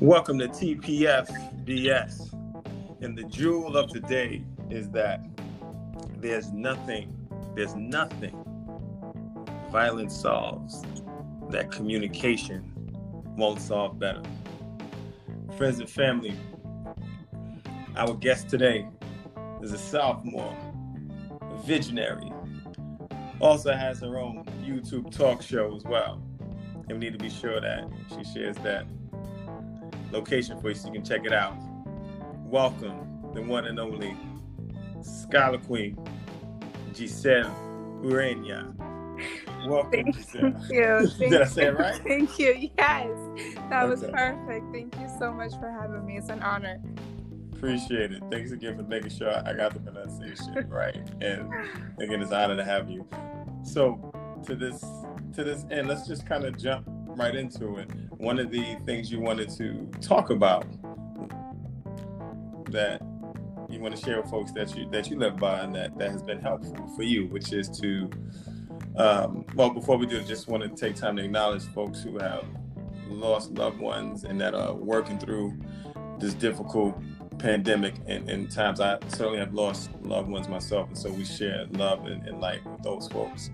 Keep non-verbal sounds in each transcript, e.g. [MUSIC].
Welcome to TPF BS. And the jewel of today is that there's nothing, there's nothing violence solves that communication won't solve better. Friends and family, our guest today is a sophomore, a visionary, also has her own YouTube talk show as well. And we need to be sure that she shares that location for you so you can check it out. Welcome, the one and only Scholar Queen, Giselle Urania. Welcome, Thank Giselle. [LAUGHS] you. Thank [LAUGHS] Did I say it right? Thank you. Yes, that was perfect. Thank you so much for having me. It's an honor. Appreciate it. Thanks again for making sure I got the pronunciation [LAUGHS] right. And again, it's an honor to have you. So to this to this end, let's just kind of jump right into it. One of the things you wanted to talk about that you want to share with folks that you that you live by and that that has been helpful for you, which is to um, well, before we do, just want to take time to acknowledge folks who have lost loved ones and that are working through this difficult pandemic and, and times I certainly have lost loved ones myself and so we share love and, and light with those folks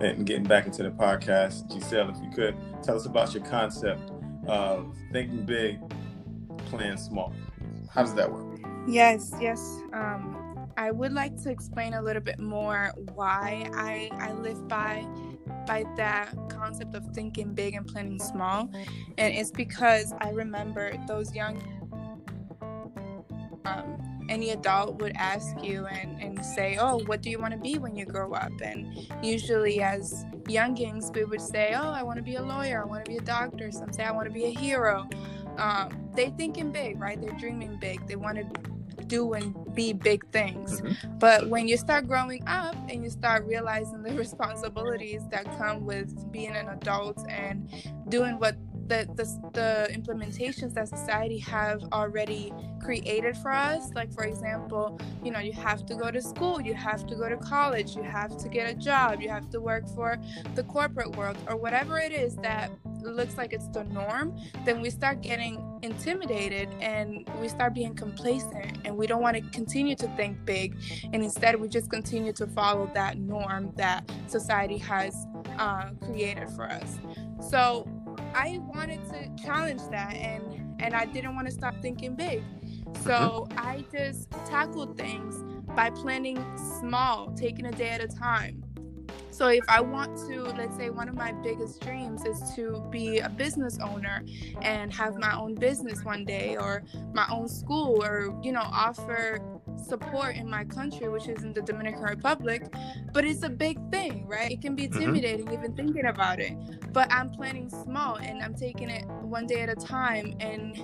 and getting back into the podcast Giselle if you could tell us about your concept of thinking big playing small how does that work Yes, yes. Um, I would like to explain a little bit more why I I live by by that concept of thinking big and planning small, and it's because I remember those young. Um, any adult would ask you and, and say, Oh, what do you want to be when you grow up? And usually, as youngins, we would say, Oh, I want to be a lawyer, I want to be a doctor. Some say, I want to be a hero. Um, they thinking big, right? They're dreaming big. They want to do and be big things. But when you start growing up and you start realizing the [LAUGHS] responsibilities that come with being an adult and doing what the, the, the implementations that society have already created for us. Like for example you know you have to go to school you have to go to college you have to get a job you have to work for the corporate world or whatever it is that looks like it's the norm then we start getting intimidated and we start being complacent and we don't want to continue to think big and instead we just continue to follow that norm that society has uh, created for us. So i wanted to challenge that and and i didn't want to stop thinking big. So mm-hmm. i just tackled things by planning small taking a day at a time. So if I want to, let's say one of my biggest dreams is to be a business owner and have my own business one day or my own school or you know offer support in my country which is in the Dominican Republic, but it's a big thing, right? It can be Mhm. intimidating even thinking about it. But I'm planning small and I'm taking it one day at a time and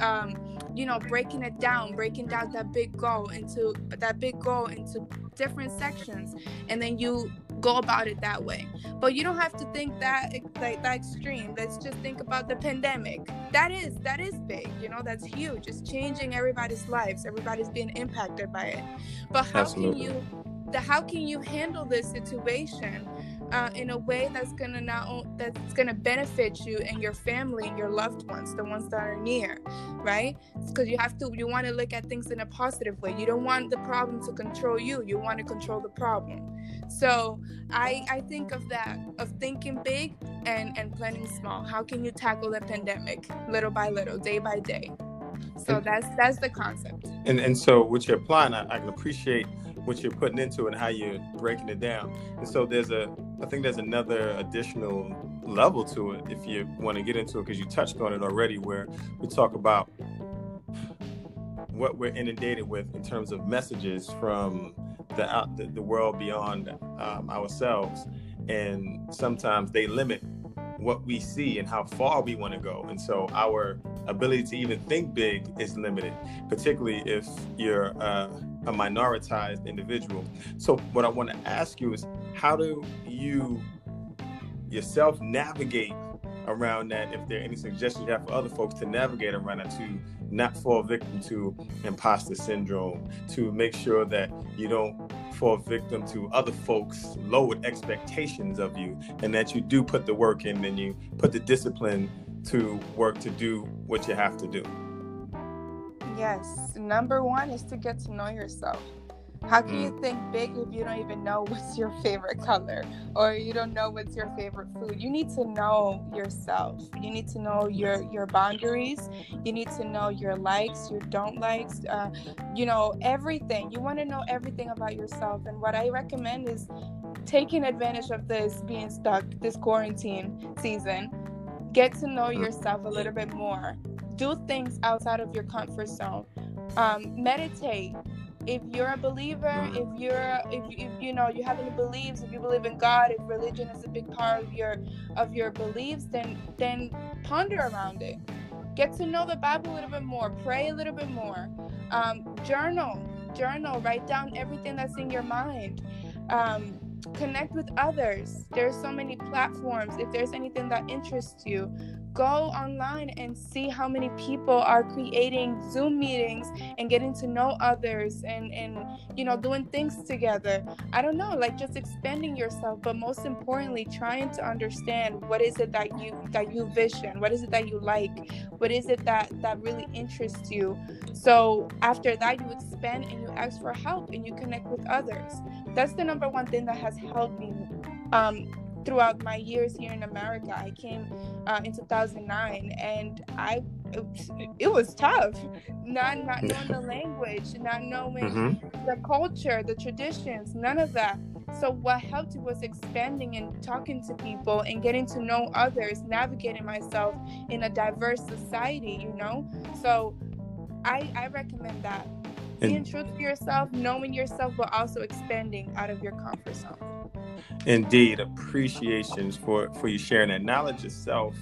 um, you know breaking it down breaking down that big goal into that big goal into different sections and then you go about it that way. But you don't have to think that like that extreme. Let's just think about the pandemic. That is that is big you know that's huge. It's changing everybody's lives. Everybody's being impacted by it. But how Absolutely. can you the, how can you handle this situation uh, in a way that's gonna not that's gonna benefit you and your family and your loved ones the ones that are near right? Because you have to you want to look at things in a positive way. You don't want the problem to control you you want to control the problem. So i i think of that of thinking big and and planning small. How can you tackle the pandemic little by little day by day? So And- that's that's the concept. And and so what you're applying I, I can appreciate what you're putting into it and how you're breaking it down. And so there's a i think there's another additional level to it if you want to get into it because you touched on it already where we talk about what we're inundated with in terms of messages from the out the, the world beyond um, ourselves. And sometimes they limit what we see and how far we want to go. And so our ability to even think big is limited particularly if you're uh, a minoritized individual so what i want to ask you is how do you yourself navigate around that if there are any suggestions you have for other folks to navigate around that to not fall victim to imposter syndrome to make sure that you don't fall victim to other folks' lowered expectations of you, and that you do put the work in and you put the discipline to work to do what you have to do. Yes. Number one is to get to know yourself. How can you mm. think big if you don't even know [LAUGHS] what's your favorite color or you don't know what's your favorite food? You need to know yourself. You need to know your your boundaries. You need to know your likes, your don't likes, uh, you know everything. You want to know everything about yourself. And what I recommend is taking advantage of this being stuck, this quarantine season. Get to know mm. yourself a little bit more. Do things outside of your comfort zone. Um, meditate. If you're a believer if you're if, if you know you have any beliefs if you believe in god if religion is a big part of your of your beliefs then then ponder around it. Get to know the bible a little bit more. Pray a little bit more. Um, journal. Journal. Write down everything that's in your mind. Um, connect with others. There's so many platforms. If there's anything that interests you go online and see how many people are creating zoom meetings and getting to know others and and you know doing things together. I don't know like just expanding yourself but most importantly trying to understand what is it that you that you vision what is it that you like what is it that that really interests you. So after that you expand and you ask for help and you connect with others. That's the number one thing that has helped me um, throughout my years here in America. I came uh, in 2009, and I it, it, was tough. Not not knowing the [LAUGHS] language, not knowing mm-hmm. the culture, the traditions, none of that. So what helped was expanding and talking to people and getting to know others, navigating myself in a diverse society. You know, so I I recommend that. Being true to yourself, knowing yourself, but also expanding out of your comfort zone. Indeed, appreciations for for you sharing that knowledge itself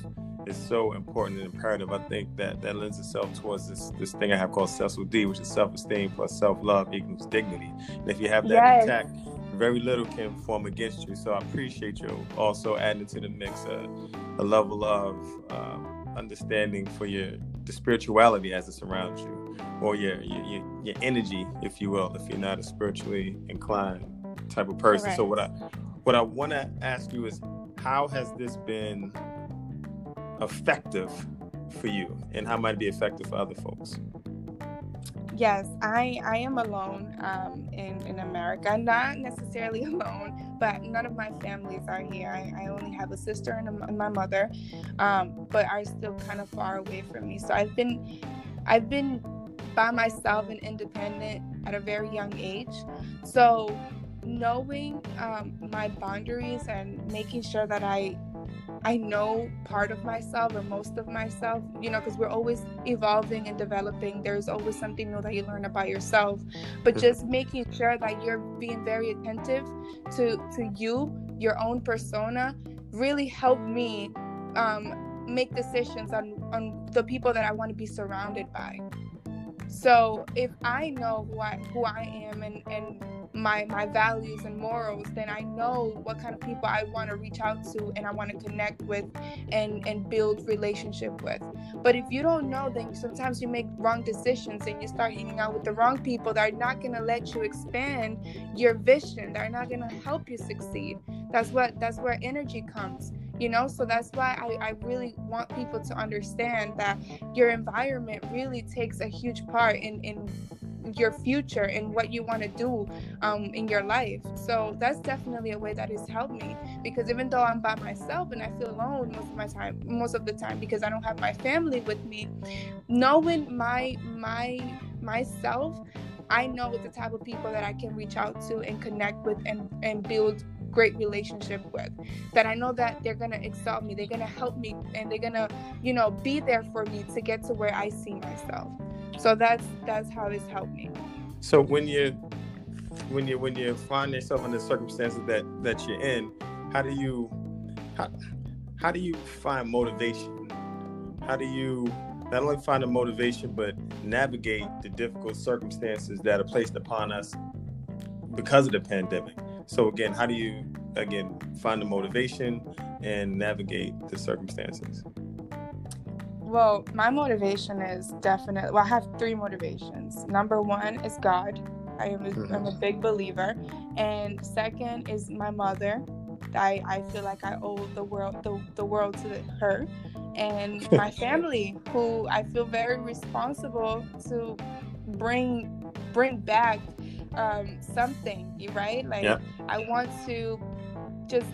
is so important and imperative. I think that that lends itself towards this this thing I have called Cecil D, which is self esteem plus self love equals dignity. And if you have that yes. intact, very little can form against you. So I appreciate you also adding to the mix a, a level of uh, understanding for your the spirituality as it surrounds you, or your, your your, your energy, if you will, if you're not a spiritually inclined type of person. So what I what I want to ask you is how has this been effective for you and how might it be effective for other folks? Yes, I I am alone um, in in America. Not necessarily [LAUGHS] alone, but none of my families are here. I, I only have a sister and, a, and my mother, um, but are still kind of far away from me. So I've been I've been by myself and independent at a very young age. So knowing um, my boundaries and making sure that I I know part of myself or most of myself, you know, because we're always evolving and developing. There's always something new that you learn about yourself. But mm-hmm. just making sure that you're being very attentive to to you, your own persona, really helped me um, make decisions on on the people that I want to be surrounded by. So if I know who I who I am and and my my values and morals, then I know what kind of people I want to reach out to and I want to connect with and and build relationship with. But if you don't know, then sometimes you make wrong decisions and you start hanging out with the wrong people that are not gonna let you expand your vision. They're not gonna help you succeed. That's what that's where energy comes you know so that's why I, I really want people to understand that your environment really takes a huge part in in your future and what you want to do um, in your life. So that's definitely a way that has helped me because even though I'm by myself and I feel alone most of my time, most of the time because I don't have my family with me, knowing my my myself, I know the type of people that I can reach out to and connect with and and build great relationship with that i know that they're gonna excel me they're gonna help me and they're gonna you know be there for me to get to where i see myself. So that's that's how it's helped me. So when you when you when you find yourself in the circumstances that that you're in how do you how, how do you find motivation? How do you not only find a motivation but navigate the difficult circumstances that are placed upon us because of the pandemic so again how do you again find the motivation and navigate the circumstances well, my motivation is definitely, well, I have three motivations. Number one is God. I am a, Mhm. I'm a big believer. And second is my mother. I, I feel like I owe the world the, the world to her and [LAUGHS] my family who I feel very responsible to bring bring back um, something right like Yeah. I want to just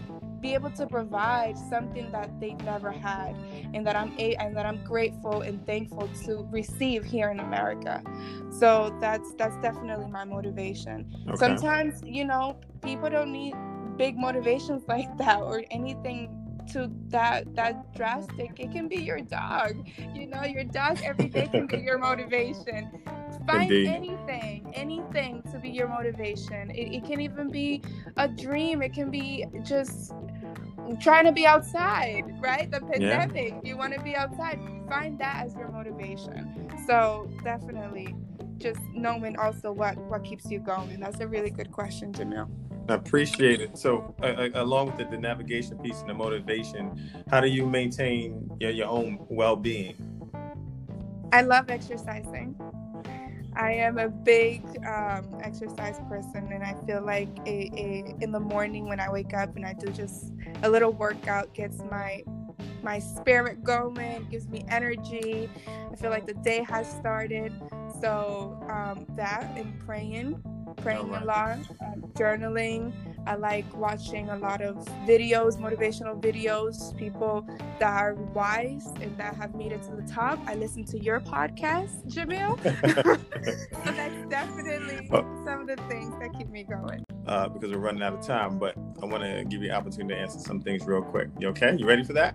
be able to provide something that they've never had and that I'm a and that I'm grateful and thankful to receive here in America. So that's that's definitely my motivation. Okay. Sometimes, you know, people don't need big motivations [LAUGHS] like that or anything to that that drastic. It can be your dog. You know, your dog every day can be [LAUGHS] your motivation. Find Indeed. anything, anything to be your motivation. It, it can even be a dream. It can be just trying to be outside, right? The Yeah. pandemic. You want to be outside. Find that as your motivation. So definitely just knowing also what what keeps you going. That's a really good question, Jamil. I appreciate it. So, uh, along with the, the navigation piece and the motivation, how do you maintain your, your own well being? I love exercising. I am a big um, exercise person, and I feel like a, a, in the morning when I wake up and I do just a little workout gets my my spirit going, gives me energy. I feel like the day has started. So um, that and praying, praying a lot, um, journaling. I like watching a lot of videos, motivational videos, people that are wise and that have made it to the top. I listen to your podcast, Jamil. [LAUGHS] so that's definitely Oh. some of the things that keep me going. uh, because we're running out of time, but I want to give you an opportunity to answer some things real quick. You okay? You ready for that?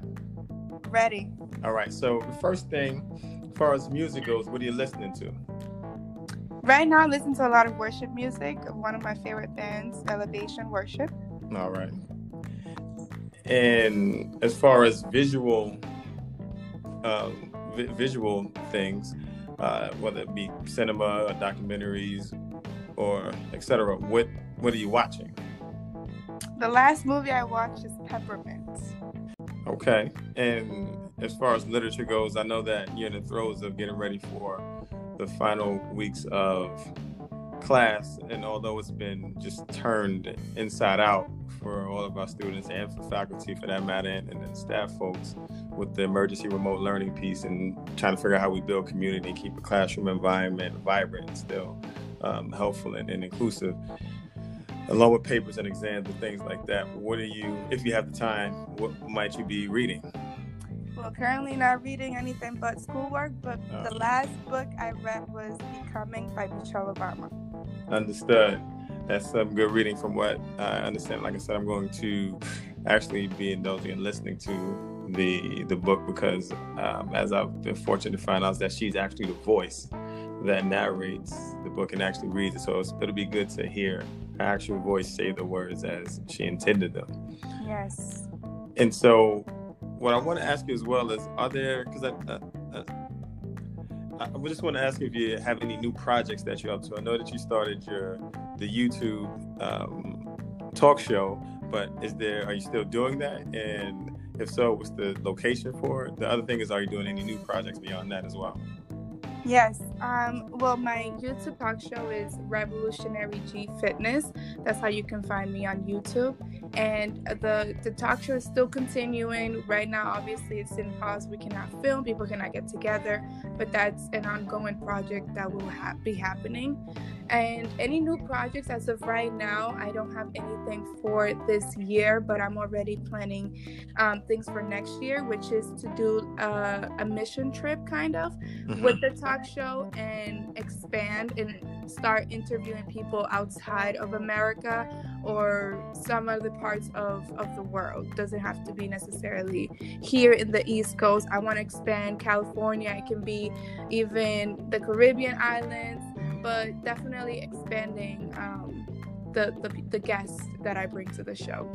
Ready. All right. So, the first thing, as far as music goes, what are you listening to? Right now, I listen to a lot of worship music. One of my favorite bands, Elevation Worship. All right. And as far as visual, um, vi- visual things, uh, whether it be cinema or documentaries or etc., what what are you watching? The last movie I watched is Peppermint. Okay. And as far as literature goes, I know that you're in the throes of getting ready for the final weeks of class. And although it's been just turned inside out for all of our students and for faculty for that matter, and, and then staff folks with the emergency remote learning piece and trying to figure out how we build community and keep a classroom environment vibrant and still um, helpful and, and inclusive along with papers and exams and things like that what are you if you have the time what might you be reading Well, currently not reading anything but schoolwork, but Oh. the last book I read was Becoming by Michelle Obama. understood that's some good reading from what i understand like i said i'm going to actually be indulging and listening to the the book because um, as i've been fortunate to find out that she's actually the voice that narrates the book and actually reads it so it's, it'll be good to hear her actual voice say the words as she intended them Yes. And so, what I want to ask you as well is, are there? Because I, I, I just want to ask if you have any new projects that you're up to. I know that you started your the YouTube um, talk show, but is there? Are you still doing that? And if so, what's the location for it? The other thing is, are you doing any new projects beyond that as well? Yes. Um, well, my YouTube talk show is Revolutionary G Fitness. That's how you can find me on YouTube. And the the talk show is still continuing right now. Obviously, it's in pause. We cannot film. People cannot get together. But that's an ongoing project that will ha- be happening. And any new projects as of right now, I don't have anything for this year, but I'm already planning um, things for next year, which is to do a, a mission trip kind of with the talk show and expand and start interviewing people outside of America or some other parts of, of the world. Doesn't have to be necessarily here in the East Coast. I want to expand California. It can be even the Caribbean islands, but definitely expanding um, the, the the guests that I bring to the show.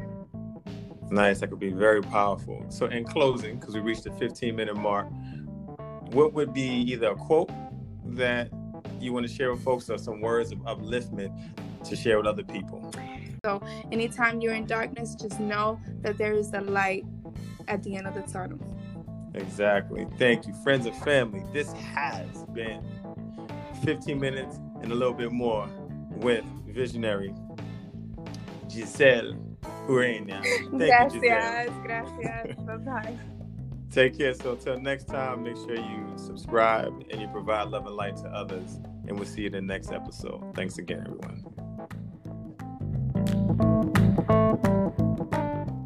Nice. That could be very powerful. So, in closing, because we reached the 15 minute mark, what would be either a quote that you want to share with folks or some words of upliftment to share with other people? So, anytime you're in darkness, just know that there is a light at the end of the tunnel. Exactly. Thank you, friends and family. This has been 15 minutes and a little bit more with visionary Giselle Urania. Thank gracias, you, Giselle. gracias. Bye bye. Take care. So until next time, make sure you subscribe and you provide love and light to others. And we'll see you in the next episode. Thanks again, everyone.